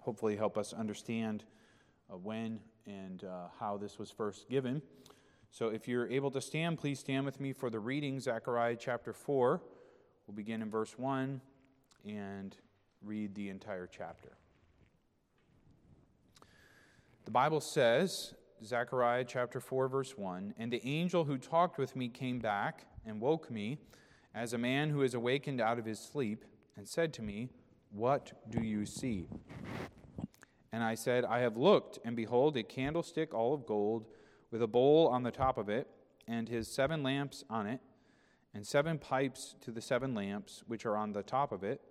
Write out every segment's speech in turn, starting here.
hopefully help us understand uh, when and uh, how this was first given. So if you're able to stand, please stand with me for the reading, Zechariah chapter 4. We'll begin in verse 1 and read the entire chapter. The Bible says, Zechariah chapter 4, verse 1 And the angel who talked with me came back and woke me as a man who is awakened out of his sleep and said to me, What do you see? And I said, I have looked, and behold, a candlestick all of gold, with a bowl on the top of it, and his seven lamps on it, and seven pipes to the seven lamps which are on the top of it,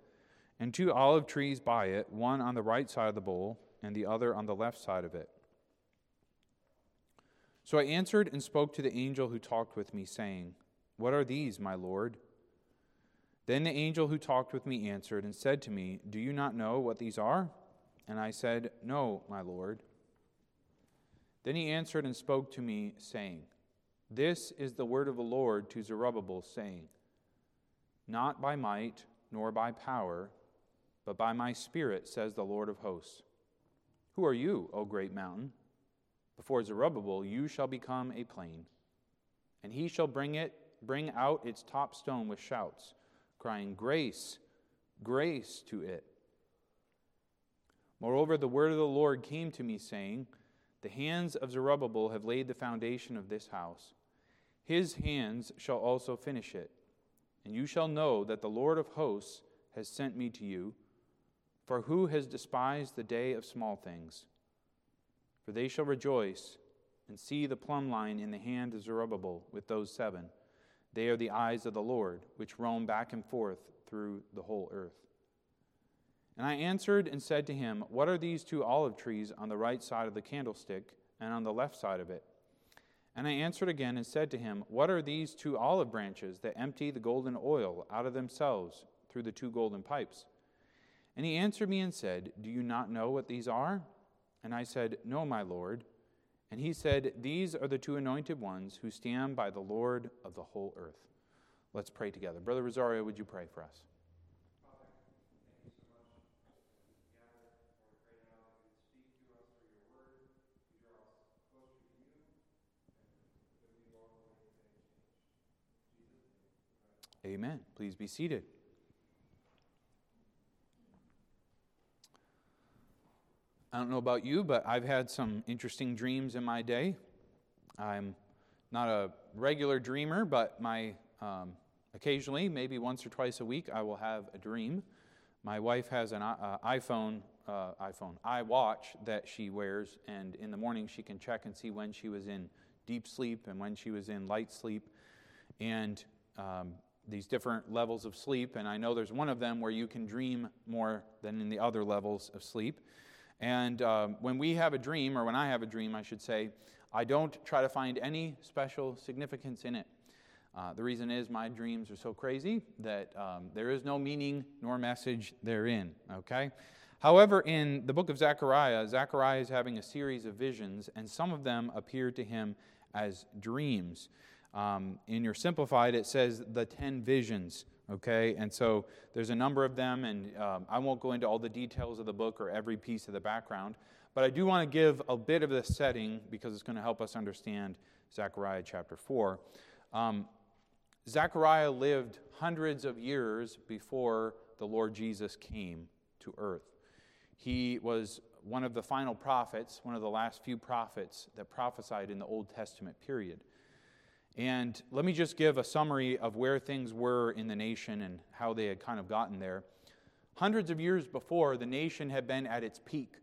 and two olive trees by it, one on the right side of the bowl, and the other on the left side of it. So I answered and spoke to the angel who talked with me, saying, What are these, my Lord? Then the angel who talked with me answered and said to me, Do you not know what these are? And I said, No, my Lord. Then he answered and spoke to me, saying, This is the word of the Lord to Zerubbabel, saying, Not by might nor by power, but by my spirit, says the Lord of hosts. Who are you, O great mountain? Before Zerubbabel you shall become a plain, and he shall bring it bring out its top stone with shouts, crying, Grace, grace to it. Moreover, the word of the Lord came to me, saying, The hands of Zerubbabel have laid the foundation of this house. His hands shall also finish it. And you shall know that the Lord of hosts has sent me to you. For who has despised the day of small things? For they shall rejoice and see the plumb line in the hand of Zerubbabel with those seven. They are the eyes of the Lord, which roam back and forth through the whole earth. And I answered and said to him, What are these two olive trees on the right side of the candlestick and on the left side of it? And I answered again and said to him, What are these two olive branches that empty the golden oil out of themselves through the two golden pipes? And he answered me and said, Do you not know what these are? And I said, No, my Lord. And he said, These are the two anointed ones who stand by the Lord of the whole earth. Let's pray together. Brother Rosario, would you pray for us? Amen. Please be seated. I don't know about you, but I've had some interesting dreams in my day. I'm not a regular dreamer, but my um, occasionally, maybe once or twice a week, I will have a dream. My wife has an uh, iPhone, uh, iPhone, iWatch that she wears, and in the morning she can check and see when she was in deep sleep and when she was in light sleep. And um, these different levels of sleep, and I know there's one of them where you can dream more than in the other levels of sleep. And um, when we have a dream, or when I have a dream, I should say, I don't try to find any special significance in it. Uh, the reason is my dreams are so crazy that um, there is no meaning nor message therein, okay? However, in the book of Zechariah, Zechariah is having a series of visions, and some of them appear to him as dreams. Um, in your simplified, it says the 10 visions, okay? And so there's a number of them, and um, I won't go into all the details of the book or every piece of the background, but I do want to give a bit of the setting because it's going to help us understand Zechariah chapter 4. Um, Zechariah lived hundreds of years before the Lord Jesus came to earth. He was one of the final prophets, one of the last few prophets that prophesied in the Old Testament period. And let me just give a summary of where things were in the nation and how they had kind of gotten there. Hundreds of years before, the nation had been at its peak.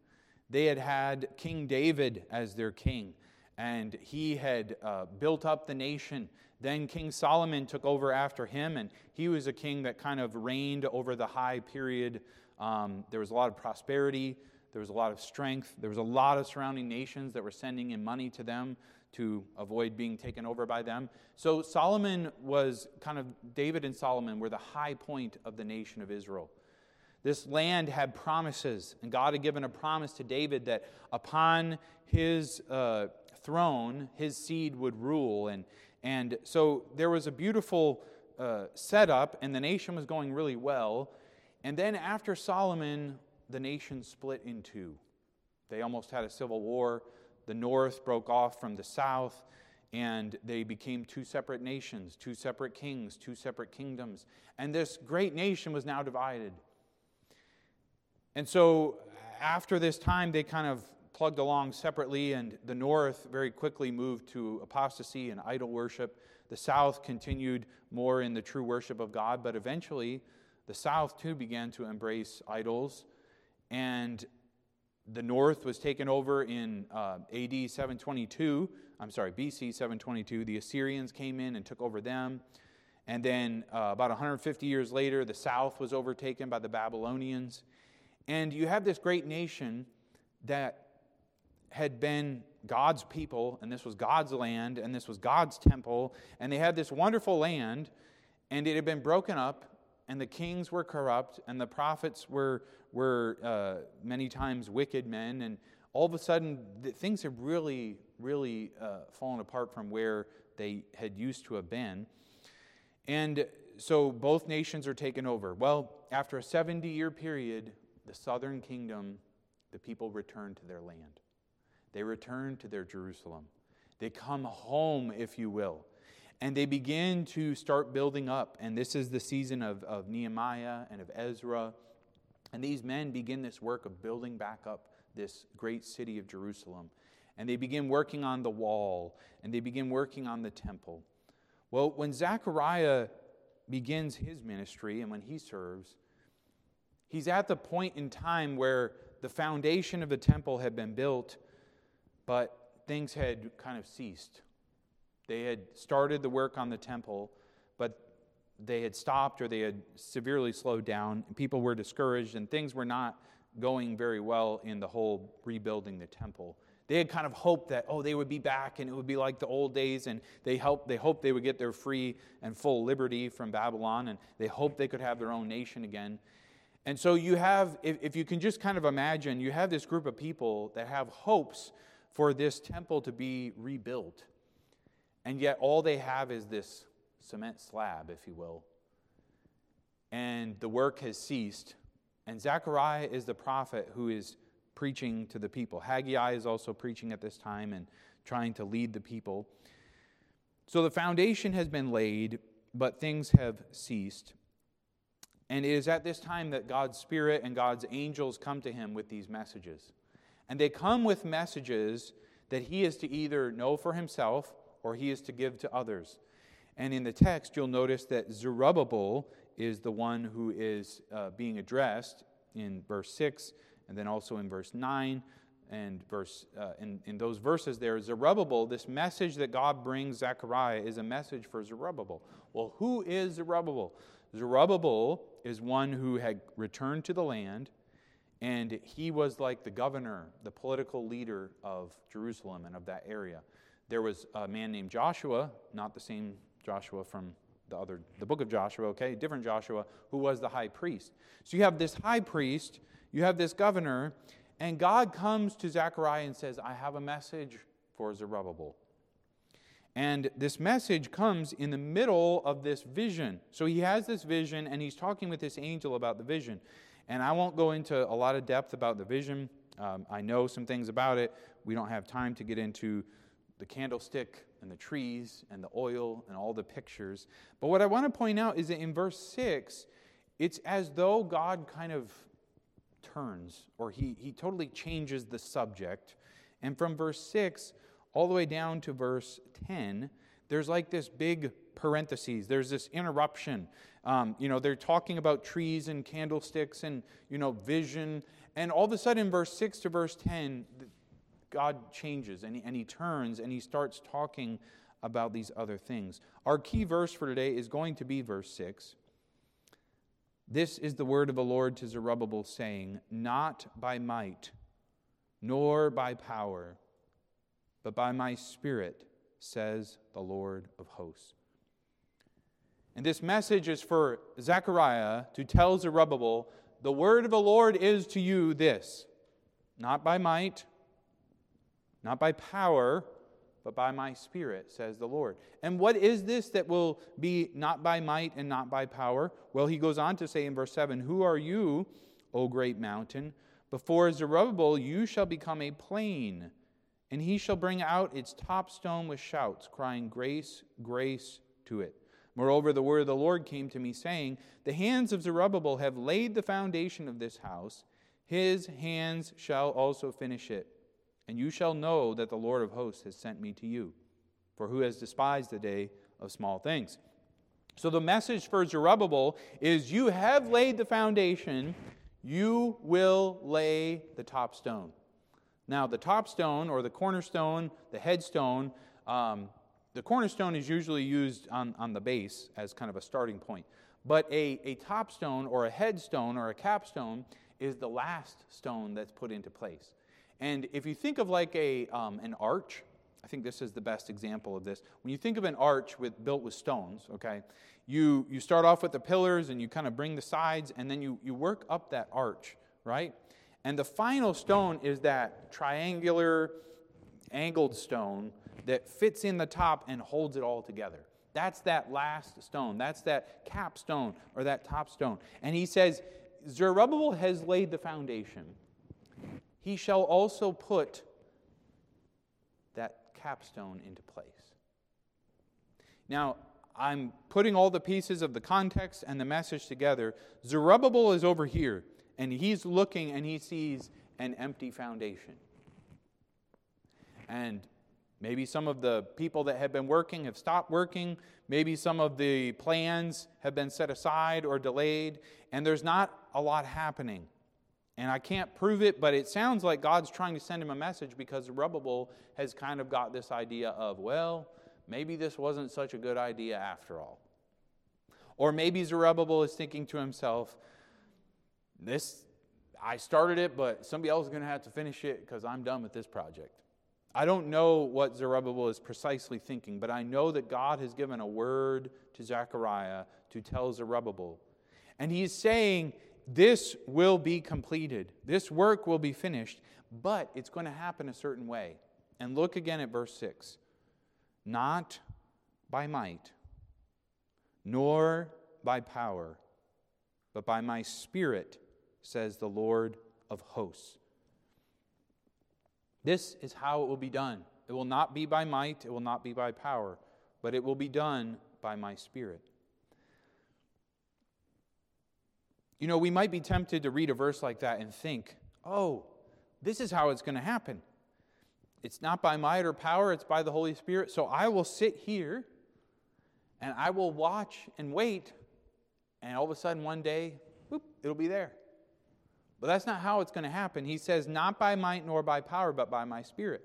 They had had King David as their king, and he had uh, built up the nation. Then King Solomon took over after him, and he was a king that kind of reigned over the high period. Um, there was a lot of prosperity, there was a lot of strength, there was a lot of surrounding nations that were sending in money to them to avoid being taken over by them. So Solomon was kind of, David and Solomon were the high point of the nation of Israel. This land had promises, and God had given a promise to David that upon his uh, throne, his seed would rule. And, and so there was a beautiful uh, setup, and the nation was going really well. And then after Solomon, the nation split in two. They almost had a civil war. The north broke off from the south, and they became two separate nations, two separate kings, two separate kingdoms. And this great nation was now divided. And so, after this time, they kind of plugged along separately, and the north very quickly moved to apostasy and idol worship. The south continued more in the true worship of God, but eventually, the south too began to embrace idols, and the north was taken over in uh, AD 722. I'm sorry, BC 722. The Assyrians came in and took over them. And then uh, about 150 years later, the south was overtaken by the Babylonians. And you have this great nation that had been God's people, and this was God's land, and this was God's temple, and they had this wonderful land, and it had been broken up, and the kings were corrupt, and the prophets were, were uh, many times wicked men, and all of a sudden things have really, really uh, fallen apart from where they had used to have been. And so both nations are taken over. Well, after a 70 year period, the southern kingdom, the people return to their land. They return to their Jerusalem. They come home, if you will. And they begin to start building up. And this is the season of, of Nehemiah and of Ezra. And these men begin this work of building back up this great city of Jerusalem. And they begin working on the wall and they begin working on the temple. Well, when Zechariah begins his ministry and when he serves, he's at the point in time where the foundation of the temple had been built, but things had kind of ceased. They had started the work on the temple, but they had stopped or they had severely slowed down. People were discouraged, and things were not going very well in the whole rebuilding the temple. They had kind of hoped that, oh, they would be back and it would be like the old days, and they, helped, they hoped they would get their free and full liberty from Babylon, and they hoped they could have their own nation again. And so you have, if, if you can just kind of imagine, you have this group of people that have hopes for this temple to be rebuilt. And yet all they have is this cement slab, if you will. And the work has ceased. And Zechariah is the prophet who is preaching to the people. Haggai is also preaching at this time and trying to lead the people. So the foundation has been laid, but things have ceased. And it is at this time that God's Spirit and God's angels come to him with these messages. And they come with messages that he is to either know for himself or he is to give to others. And in the text, you'll notice that Zerubbabel is the one who is uh, being addressed in verse 6 and then also in verse 9 and verse uh, in, in those verses there zerubbabel this message that god brings zechariah is a message for zerubbabel. Well who is zerubbabel? Zerubbabel is one who had returned to the land and he was like the governor the political leader of jerusalem and of that area there was a man named Joshua, not the same Joshua from the other, the book of Joshua, okay, different Joshua, who was the high priest. So you have this high priest, you have this governor, and God comes to Zechariah and says, I have a message for Zerubbabel. And this message comes in the middle of this vision. So he has this vision, and he's talking with this angel about the vision. And I won't go into a lot of depth about the vision. Um, I know some things about it. We don't have time to get into the candlestick and the trees and the oil and all the pictures. But what I want to point out is that in verse 6, it's as though God kind of turns or he, he totally changes the subject. And from verse 6 all the way down to verse 10, there's like this big parentheses. There's this interruption. Um, you know, they're talking about trees and candlesticks and, you know, vision. And all of a sudden, verse 6 to verse 10, God changes and he, and he turns and he starts talking about these other things. Our key verse for today is going to be verse 6. This is the word of the Lord to Zerubbabel, saying, Not by might, nor by power, but by my spirit, says the Lord of hosts. And this message is for Zechariah to tell Zerubbabel, The word of the Lord is to you this, not by might, not by power, but by my spirit, says the Lord. And what is this that will be not by might and not by power? Well, he goes on to say in verse 7 Who are you, O great mountain. Before Zerubbabel you shall become a plain, and he shall bring out its top stone with shouts, crying, Grace, grace to it. Moreover, the word of the Lord came to me, saying, The hands of Zerubbabel have laid the foundation of this house, his hands shall also finish it. And you shall know that the Lord of hosts has sent me to you. For who has despised the day of small things? So the message for Zerubbabel is You have laid the foundation, you will lay the top stone. Now, the top stone or the cornerstone, the headstone, um, the cornerstone is usually used on, on the base as kind of a starting point. But a, a top stone or a headstone or a capstone is the last stone that's put into place. And if you think of like a, um, an arch, I think this is the best example of this. When you think of an arch with, built with stones, okay, you, you start off with the pillars and you kind of bring the sides and then you, you work up that arch, right? And the final stone is that triangular angled stone that fits in the top and holds it all together. That's that last stone. That's that capstone or that top stone. And he says, Zerubbabel has laid the foundation. He shall also put that capstone into place. Now, I'm putting all the pieces of the context and the message together. Zerubbabel is over here, and he's looking and he sees an empty foundation. And maybe some of the people that have been working have stopped working. Maybe some of the plans have been set aside or delayed, and there's not a lot happening. And I can't prove it, but it sounds like God's trying to send him a message because Zerubbabel has kind of got this idea of, well, maybe this wasn't such a good idea after all. Or maybe Zerubbabel is thinking to himself, this, I started it, but somebody else is going to have to finish it because I'm done with this project. I don't know what Zerubbabel is precisely thinking, but I know that God has given a word to Zechariah to tell Zerubbabel. And he's saying, This will be completed, this work will be finished, but it's going to happen a certain way. And look again at verse 6 not by might, nor by power, but by my Spirit, says the Lord of hosts. This is how it will be done. It will not be by might, it will not be by power, but it will be done by my Spirit. You know, we might be tempted to read a verse like that and think, oh, this is how it's going to happen. It's not by might or power, it's by the Holy Spirit. So I will sit here and I will watch and wait, and all of a sudden one day, whoop, it'll be there. But that's not how it's going to happen. He says, Not by might nor by power, but by my spirit.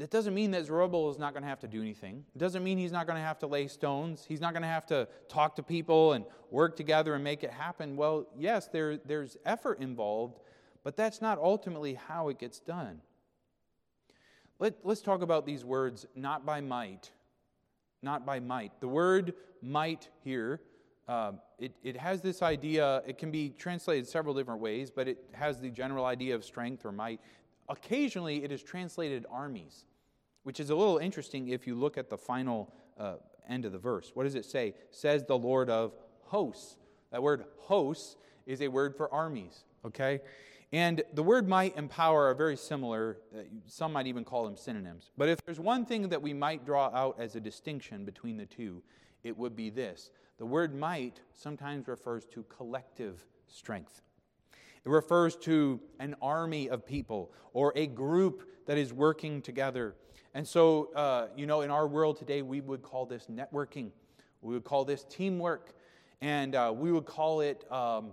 That doesn't mean that Zerubbabel is not going to have to do anything. It doesn't mean he's not going to have to lay stones. He's not going to have to talk to people and work together and make it happen. Well, yes, there, there's effort involved, but that's not ultimately how it gets done. Let, let's talk about these words, not by might. Not by might. The word might here, uh, it, it has this idea, it can be translated several different ways, but it has the general idea of strength or might. Occasionally, it is translated armies, which is a little interesting if you look at the final uh, end of the verse. What does it say? Says the Lord of hosts. That word hosts is a word for armies, okay? And the word might and power are very similar. Uh, some might even call them synonyms. But if there's one thing that we might draw out as a distinction between the two, it would be this. The word might sometimes refers to collective strength. It refers to an army of people or a group that is working together. And so, uh, you know, in our world today, we would call this networking. We would call this teamwork. And uh, we would call it um,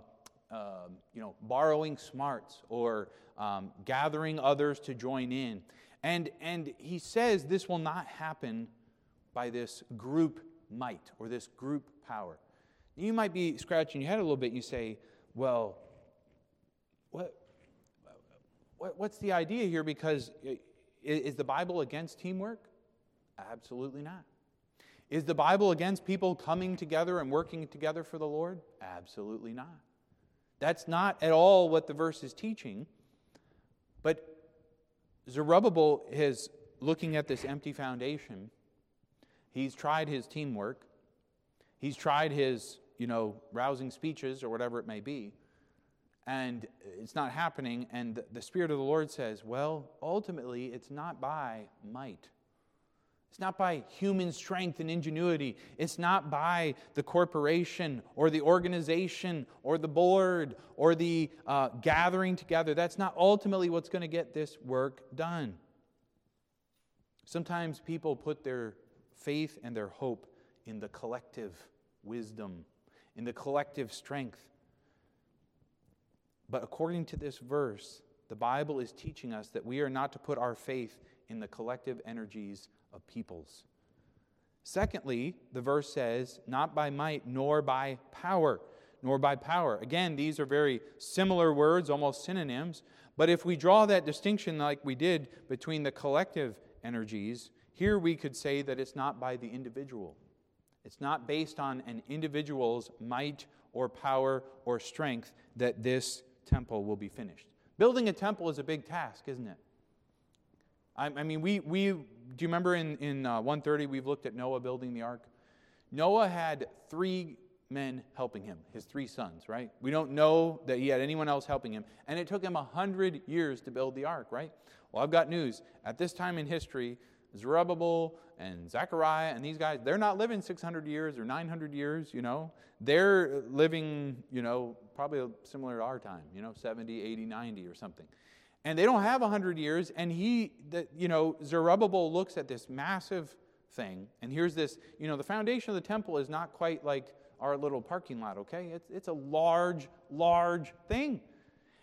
um, you know, borrowing smarts or um, gathering others to join in. And, and he says this will not happen by this group might or this group power. You might be scratching your head a little bit. And you say, well, what, what, what's the idea here? Because is the Bible against teamwork? Absolutely not. Is the Bible against people coming together and working together for the Lord? Absolutely not. That's not at all what the verse is teaching. But Zerubbabel is looking at this empty foundation. He's tried his teamwork. He's tried his, you know, rousing speeches or whatever it may be. And it's not happening. And the Spirit of the Lord says, well, ultimately, it's not by might. It's not by human strength and ingenuity. It's not by the corporation or the organization or the board or the uh, gathering together. That's not ultimately what's going to get this work done. Sometimes people put their faith and their hope in the collective wisdom, in the collective strength. But according to this verse, the Bible is teaching us that we are not to put our faith in the collective energies of peoples. Secondly, the verse says, not by might nor by power, nor by power. Again, these are very similar words, almost synonyms. But if we draw that distinction like we did between the collective energies, here we could say that it's not by the individual. It's not based on an individual's might or power or strength that this temple will be finished. Building a temple is a big task, isn't it? I, I mean, we, we, do you remember in, in uh, 130 we've looked at Noah building the ark? Noah had three men helping him, his three sons, right? We don't know that he had anyone else helping him. And it took him 100 years to build the ark, right? Well, I've got news. At this time in history, Zerubbabel and Zechariah and these guys, they're not living 600 years or 900 years, you know. They're living, you know, probably similar to our time, you know, 70, 80, 90 or something. And they don't have 100 years. And he, the, you know, Zerubbabel looks at this massive thing. And here's this, you know, the foundation of the temple is not quite like our little parking lot, okay? It's, it's a large, large thing.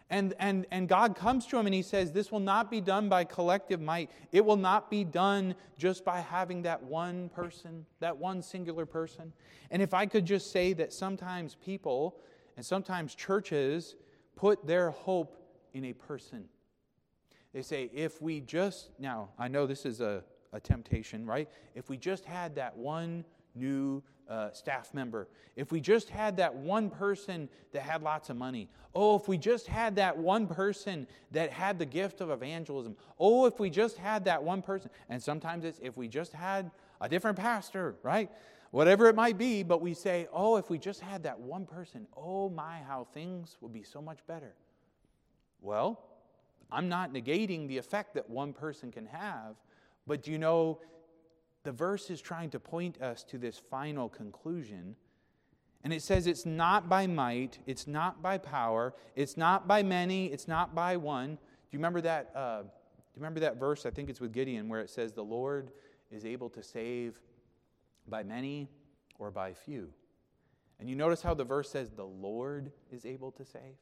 And, and, and God comes to him and he says, This will not be done by collective might. It will not be done just by having that one person, that one singular person. And if I could just say that sometimes people and sometimes churches put their hope in a person. They say, if we just, now I know this is a, a temptation, right? If we just had that one new uh, staff member, if we just had that one person that had lots of money, oh, if we just had that one person that had the gift of evangelism, oh, if we just had that one person, and sometimes it's if we just had a different pastor, right? Whatever it might be, but we say, oh, if we just had that one person, oh my, how things would be so much better. Well, I'm not negating the effect that one person can have, but do you know the verse is trying to point us to this final conclusion. And it says it's not by might, it's not by power, it's not by many, it's not by one. Do you remember that? Uh, do you remember that verse? I think it's with Gideon where it says the Lord is able to save by many or by few. And you notice how the verse says the Lord is able to save.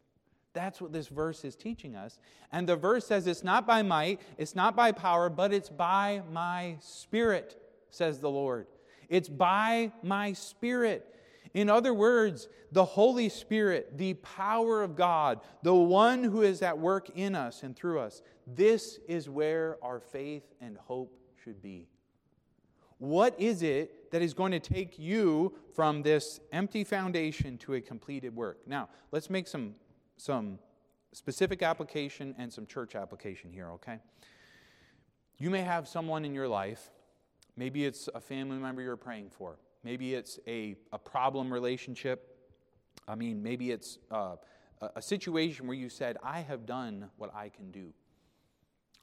That's what this verse is teaching us. And the verse says it's not by might, it's not by power, but it's by my spirit says the Lord. It's by my Spirit. In other words, the Holy Spirit, the power of God, the one who is at work in us and through us, this is where our faith and hope should be. What is it that is going to take you from this empty foundation to a completed work? Now, let's make some, some specific application and some church application here, okay? You may have someone in your life Maybe it's a family member you're praying for. Maybe it's a, a problem relationship. I mean, maybe it's uh, a situation where you said, I have done what I can do.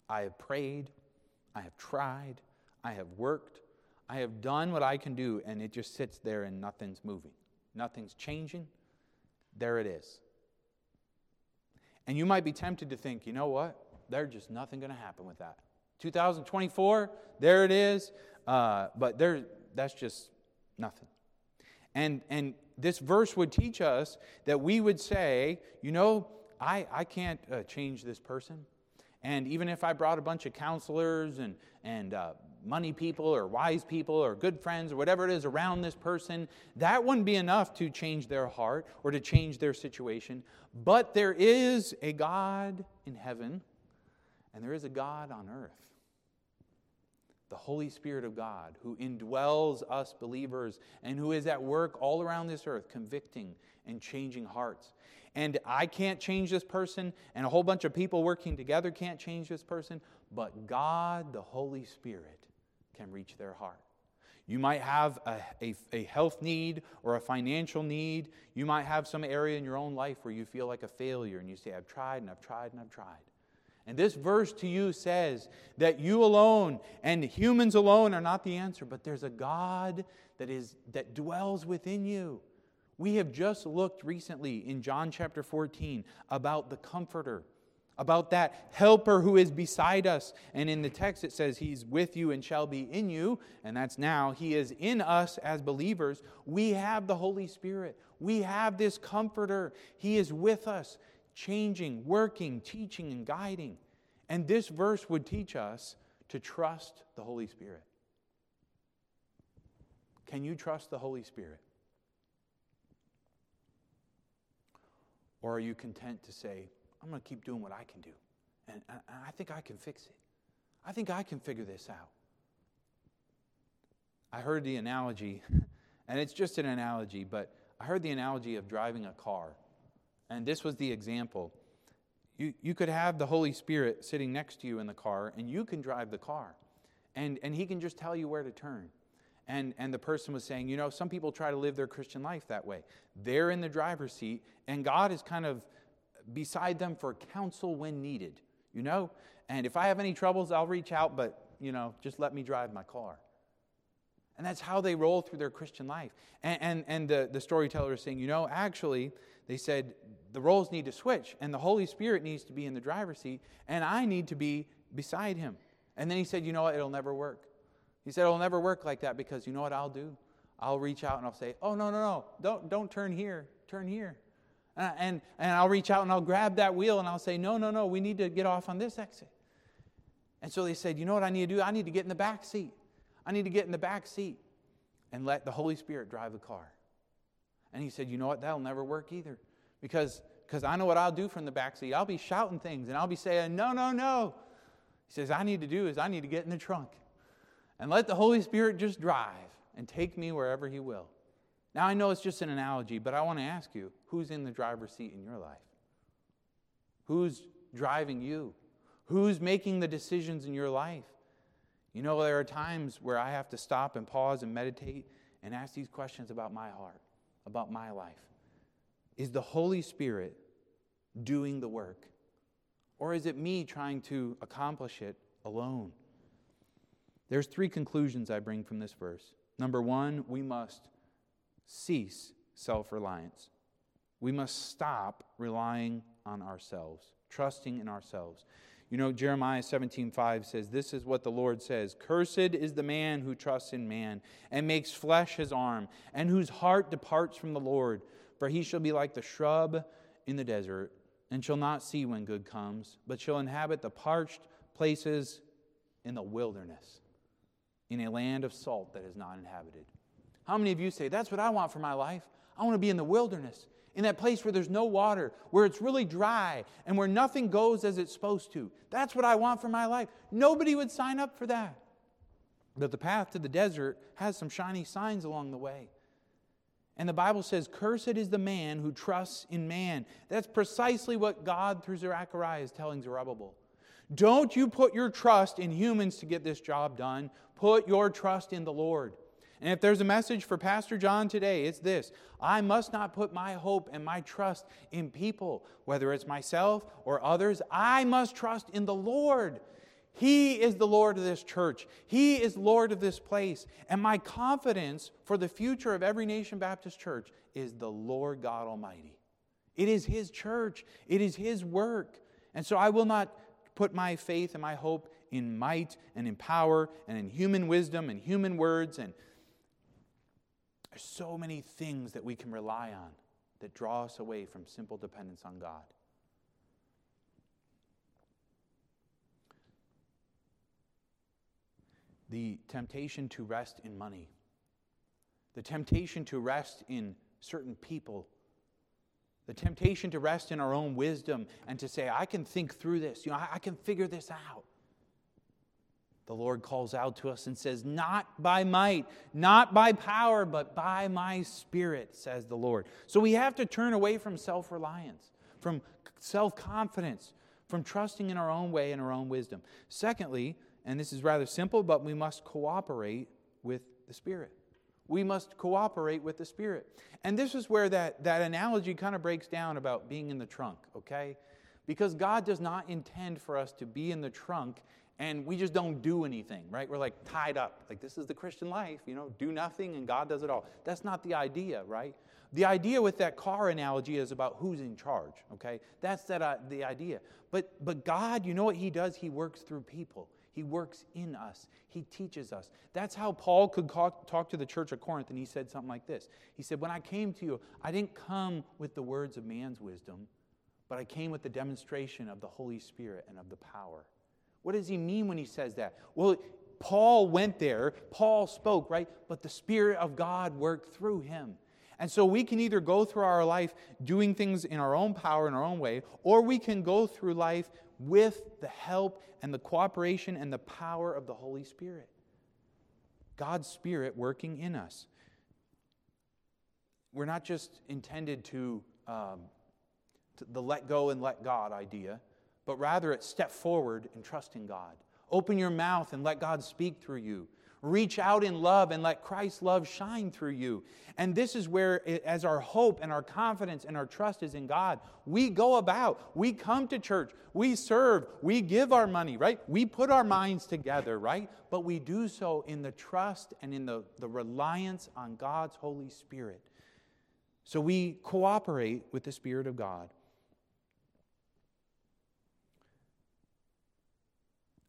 I have prayed, I have tried, I have worked, I have done what I can do, and it just sits there and nothing's moving. Nothing's changing. There it is. And you might be tempted to think, you know what? There's just nothing going to happen with that. 2024, there it is. Uh, but there, that's just nothing. And, and this verse would teach us that we would say, you know, I, I can't uh, change this person. And even if I brought a bunch of counselors and, and uh, money people or wise people or good friends or whatever it is around this person, that wouldn't be enough to change their heart or to change their situation. But there is a God in heaven and there is a God on earth the Holy Spirit of God, who indwells us believers and who is at work all around this earth, convicting and changing hearts. And I can't change this person, and a whole bunch of people working together can't change this person, but God, the Holy Spirit, can reach their heart. You might have a, a, a, health need or a financial need. You might have some area in your own life where you feel like a failure and you say, I've tried and I've tried and I've tried. And this verse to you says that you alone and humans alone are not the answer, but there's a God that, is, that dwells within you. We have just looked recently in John chapter 14 about the Comforter about that helper who is beside us. And in the text, it says, He's with you and shall be in you. And that's now. He is in us as believers. We have the Holy Spirit. We have this comforter. He is with us, changing, working, teaching, and guiding. And this verse would teach us to trust the Holy Spirit. Can you trust the Holy Spirit? Or are you content to say, I'm going to keep doing what I can do. And I think I can fix it. I think I can figure this out. I heard the analogy, and it's just an analogy, but I heard the analogy of driving a car. And this was the example. You, you could have the Holy Spirit sitting next to you in the car, and you can drive the car. And, and He can just tell you where to turn. And, and the person was saying, you know, some people try to live their Christian life that way. They're in the driver's seat, and God is kind of beside them for counsel when needed, you know? And if I have any troubles, I'll reach out, but, you know, just let me drive my car. And that's how they roll through their Christian life. And, and, and the, the storyteller is saying, you know, actually, they said the roles need to switch, and the Holy Spirit needs to be in the driver's seat, and I need to be beside him. And then he said, you know what, it'll never work. He said, it'll never work like that because you know what I'll do? I'll reach out and I'll say, oh, no, no, no, don't, don't turn here, turn here. And, and I'll reach out and I'll grab that wheel and I'll say, No, no, no, we need to get off on this exit. And so they said, You know what I need to do? I need to get in the back seat. I need to get in the back seat and let the Holy Spirit drive the car. And he said, You know what? That'll never work either. Because because I know what I'll do from the back seat. I'll be shouting things and I'll be saying, No, no, no. He says, I need to do is I need to get in the trunk and let the Holy Spirit just drive and take me wherever He will. Now, I know it's just an analogy, but I want to ask you who's in the driver's seat in your life? Who's driving you? Who's making the decisions in your life? You know, there are times where I have to stop and pause and meditate and ask these questions about my heart, about my life. Is the Holy Spirit doing the work? Or is it me trying to accomplish it alone? There's three conclusions I bring from this verse. Number one, we must cease self reliance. We must stop relying on ourselves, trusting in ourselves. You know, Jeremiah 17, 5 says, This is what the Lord says Cursed is the man who trusts in man and makes flesh his arm, and whose heart departs from the Lord. For he shall be like the shrub in the desert, and shall not see when good comes, but shall inhabit the parched places in the wilderness, in a land of salt that is not inhabited. How many of you say, That's what I want for my life? I want to be in the wilderness, in that place where there's no water, where it's really dry, and where nothing goes as it's supposed to. That's what I want for my life. Nobody would sign up for that. But the path to the desert has some shiny signs along the way. And the Bible says, Cursed is the man who trusts in man. That's precisely what God, through Zechariah, is telling Zerubbabel. Don't you put your trust in humans to get this job done. Put your trust in the Lord. And if there's a message for Pastor John today, it's this I must not put my hope and my trust in people, whether it's myself or others. I must trust in the Lord. He is the Lord of this church. He is Lord of this place. And my confidence for the future of every Nation Baptist church is the Lord God Almighty. It is His church, it is His work. And so I will not put my faith and my hope in might and in power and in human wisdom and human words and there's so many things that we can rely on that draw us away from simple dependence on God. The temptation to rest in money, the temptation to rest in certain people, the temptation to rest in our own wisdom and to say, I can think through this, you know, I, I can figure this out the Lord calls out to us and says, Not by might, not by power, but by my spirit, says the Lord. So we have to turn away from self reliance, from self confidence, from trusting in our own way and our own wisdom. Secondly, and this is rather simple, but we must cooperate with the Spirit. We must cooperate with the Spirit. And this is where that, that analogy kind of breaks down about being in the trunk, okay? Because God does not intend for us to be in the trunk and we just don't do anything, right? We're like tied up. Like, this is the Christian life, you know, do nothing and God does it all. That's not the idea, right? The idea with that car analogy is about who's in charge, okay? That's that, uh, the idea. But, but God, you know what He does? He works through people. He works in us. He teaches us. That's how Paul could talk to the church of Corinth, and he said something like this. He said, When I came to you, I didn't come with the words of man's wisdom, but I came with the demonstration of the Holy Spirit and of the power. What does he mean when he says that? Well, Paul went there, Paul spoke, right? But the Spirit of God worked through him. And so we can either go through our life doing things in our own power, in our own way, or we can go through life with the help and the cooperation and the power of the Holy Spirit. God's Spirit working in us. We're not just intended to, um, to the let go and let God idea, but rather it's step forward and trust in God. Open your mouth and let God speak through you. Reach out in love and let Christ's love shine through you. And this is where, as our hope and our confidence and our trust is in God, we go about, we come to church, we serve, we give our money, right? We put our minds together, right? But we do so in the trust and in the, the reliance on God's Holy Spirit. So we cooperate with the Spirit of God.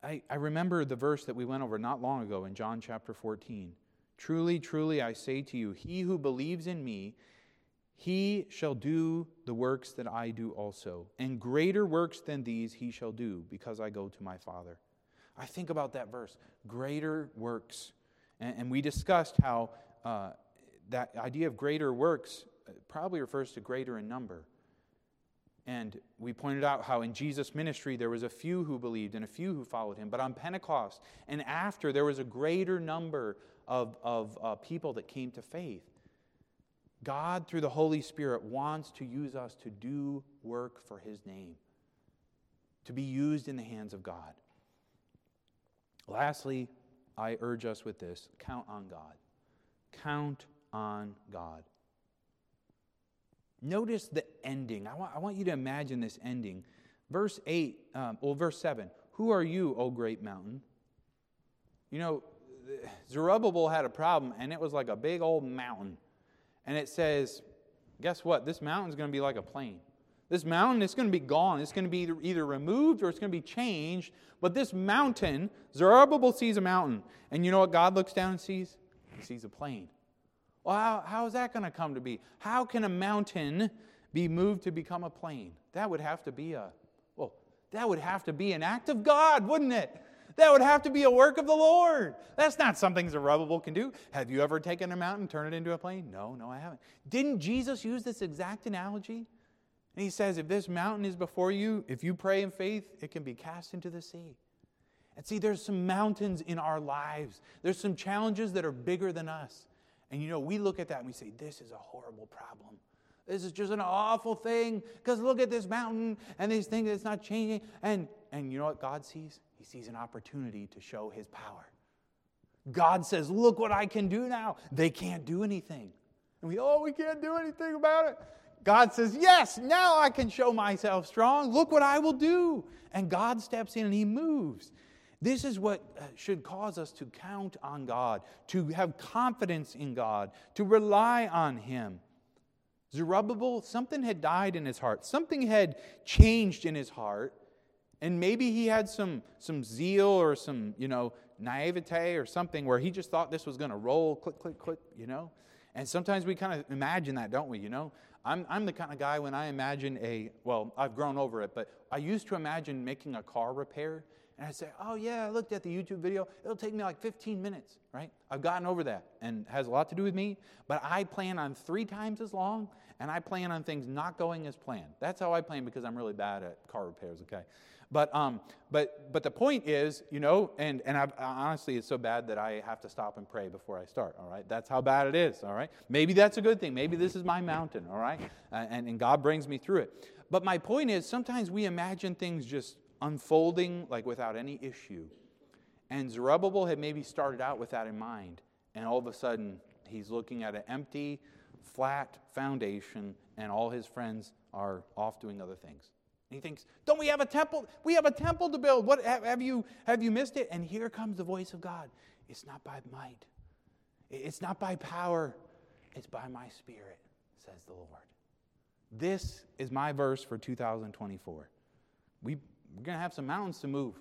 I, I remember the verse that we went over not long ago in John chapter 14. Truly, truly, I say to you, he who believes in me, he shall do the works that I do also. And greater works than these he shall do, because I go to my Father. I think about that verse greater works. And, and we discussed how uh, that idea of greater works probably refers to greater in number. And we pointed out how in Jesus' ministry there was a few who believed and a few who followed him. But on Pentecost and after, there was a greater number of, of uh, people that came to faith. God, through the Holy Spirit, wants to use us to do work for his name, to be used in the hands of God. Lastly, I urge us with this count on God. Count on God. Notice the ending. I want, I want you to imagine this ending. Verse 8, um, well, verse 7 Who are you, O great mountain? You know, Zerubbabel had a problem, and it was like a big old mountain. And it says, guess what? This mountain's going to be like a plain. This mountain is going to be gone. It's going to be either removed or it's going to be changed. But this mountain, Zerubbabel sees a mountain. And you know what God looks down and sees? He sees a plain. Well, how, how is that going to come to be? How can a mountain be moved to become a plain? That would have to be a, well, that would have to be an act of God, wouldn't it? That would have to be a work of the Lord. That's not something Zerubbabel can do. Have you ever taken a mountain, turn it into a plain? No, no, I haven't. Didn't Jesus use this exact analogy? And he says, if this mountain is before you, if you pray in faith, it can be cast into the sea. And see, there's some mountains in our lives. There's some challenges that are bigger than us. And you know, we look at that and we say, this is a horrible problem. This is just an awful thing because look at this mountain and these things that's not changing. And, and you know what God sees? He sees an opportunity to show his power. God says, Look what I can do now. They can't do anything. And we, oh, we can't do anything about it. God says, Yes, now I can show myself strong. Look what I will do. And God steps in and he moves. This is what uh, should cause us to count on God, to have confidence in God, to rely on Him. Zerubbabel, something had died in his heart, something had changed in his heart, and maybe he had some, some zeal or some, you know, naivete or something where he just thought this was going to roll, click, click, click, you know? And sometimes we kind of imagine that, don't we? You know, I'm, I'm the kind of guy when I imagine a, well, I've grown over it, but I used to imagine making a car repair and I say, oh, yeah, I looked at the YouTube video. It'll take me like 15 minutes, right? I've gotten over that and has a lot to do with me. But I plan on three times as long, and I plan on things not going as planned. That's how I plan because I'm really bad at car repairs, okay? But, um, but, but the point is, you know, and, and I've, honestly, it's so bad that I have to stop and pray before I start, all right? That's how bad it is, all right? Maybe that's a good thing. Maybe this is my mountain, all right? and, and God brings me through it. But my point is, sometimes we imagine things just unfolding like without any issue. And Zerubbabel had maybe started out with that in mind. and all of a sudden he's looking at an empty, flat foundation, and all his friends are off doing other things. And he thinks, Don't we have a temple? We have a temple to build. What have you have you missed it? And here comes the voice of God. It's not by might. It's not by power. It's by my spirit, says the Lord. This is my verse for 2024. We, we're going to have some mountains to move.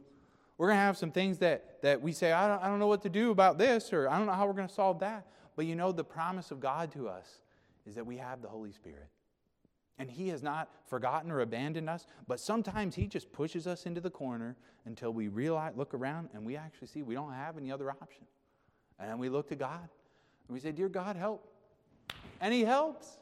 We're going to have some things that, that we say, I don't, I don't know what to do about this, or I don't know how we're going to solve that. But you know, the promise of God to us is that we have the Holy Spirit. And He has not forgotten or abandoned us, but sometimes He just pushes us into the corner until we realize, look around, and we actually see we don't have any other option. And we look to God and we say, Dear God, help. And He helps.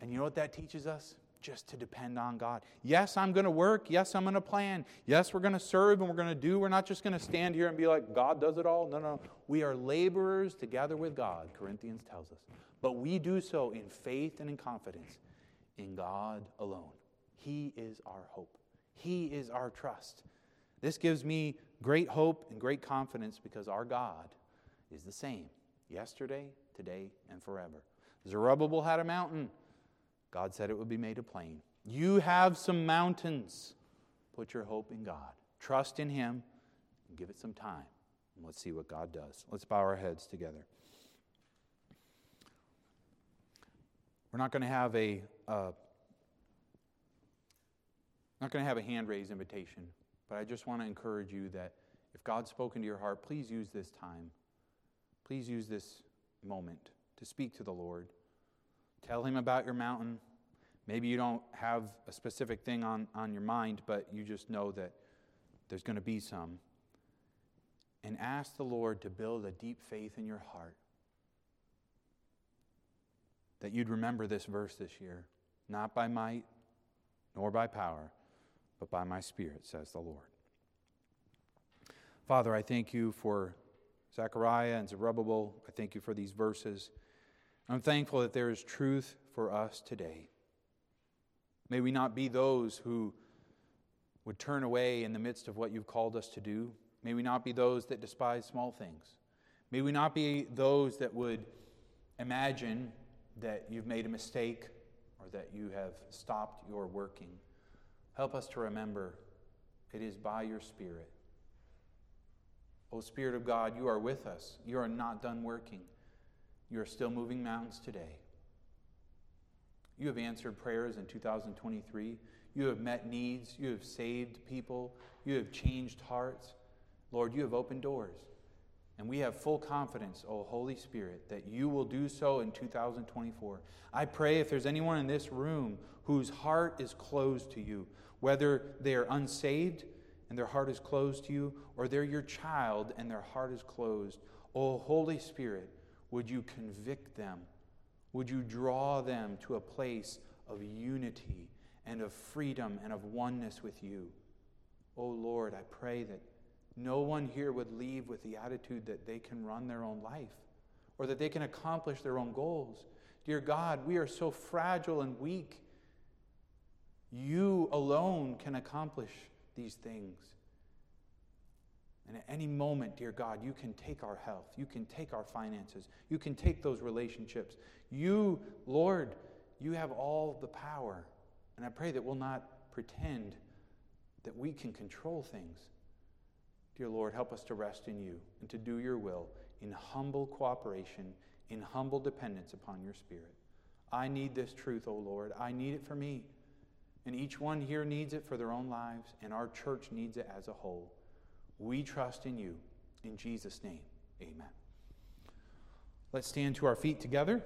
And you know what that teaches us? Just to depend on God. Yes, I'm going to work. Yes, I'm going to plan. Yes, we're going to serve and we're going to do. We're not just going to stand here and be like, God does it all. No, no. We are laborers together with God, Corinthians tells us. But we do so in faith and in confidence in God alone. He is our hope, He is our trust. This gives me great hope and great confidence because our God is the same yesterday, today, and forever. Zerubbabel had a mountain. God said it would be made a plain. You have some mountains. Put your hope in God. Trust in Him and give it some time. And let's see what God does. Let's bow our heads together. We're not going to have a uh, not going to have a hand raised invitation, but I just want to encourage you that if God's spoken to your heart, please use this time. Please use this moment to speak to the Lord. Tell him about your mountain. Maybe you don't have a specific thing on, on your mind, but you just know that there's going to be some. And ask the Lord to build a deep faith in your heart. That you'd remember this verse this year not by might nor by power, but by my Spirit, says the Lord. Father, I thank you for Zechariah and Zerubbabel. I thank you for these verses. I'm thankful that there is truth for us today. May we not be those who would turn away in the midst of what you've called us to do. May we not be those that despise small things. May we not be those that would imagine that you've made a mistake or that you have stopped your working. Help us to remember it is by your Spirit. O Spirit of God, you are with us. You are not done working. You are still moving mountains today. You have answered prayers in 2023. You have met needs. You have saved people. You have changed hearts. Lord, you have opened doors. And we have full confidence, O Holy Spirit, that you will do so in 2024. I pray if there's anyone in this room whose heart is closed to you, whether they are unsaved and their heart is closed to you, or they're your child and their heart is closed, O Holy Spirit, would you convict them? Would you draw them to a place of unity and of freedom and of oneness with you? Oh Lord, I pray that no one here would leave with the attitude that they can run their own life or that they can accomplish their own goals. Dear God, we are so fragile and weak. You alone can accomplish these things. And at any moment, dear God, you can take our health. You can take our finances. You can take those relationships. You, Lord, you have all the power. And I pray that we'll not pretend that we can control things. Dear Lord, help us to rest in you and to do your will in humble cooperation, in humble dependence upon your Spirit. I need this truth, O Lord. I need it for me. And each one here needs it for their own lives, and our church needs it as a whole. We trust in you. In Jesus' name, amen. Let's stand to our feet together.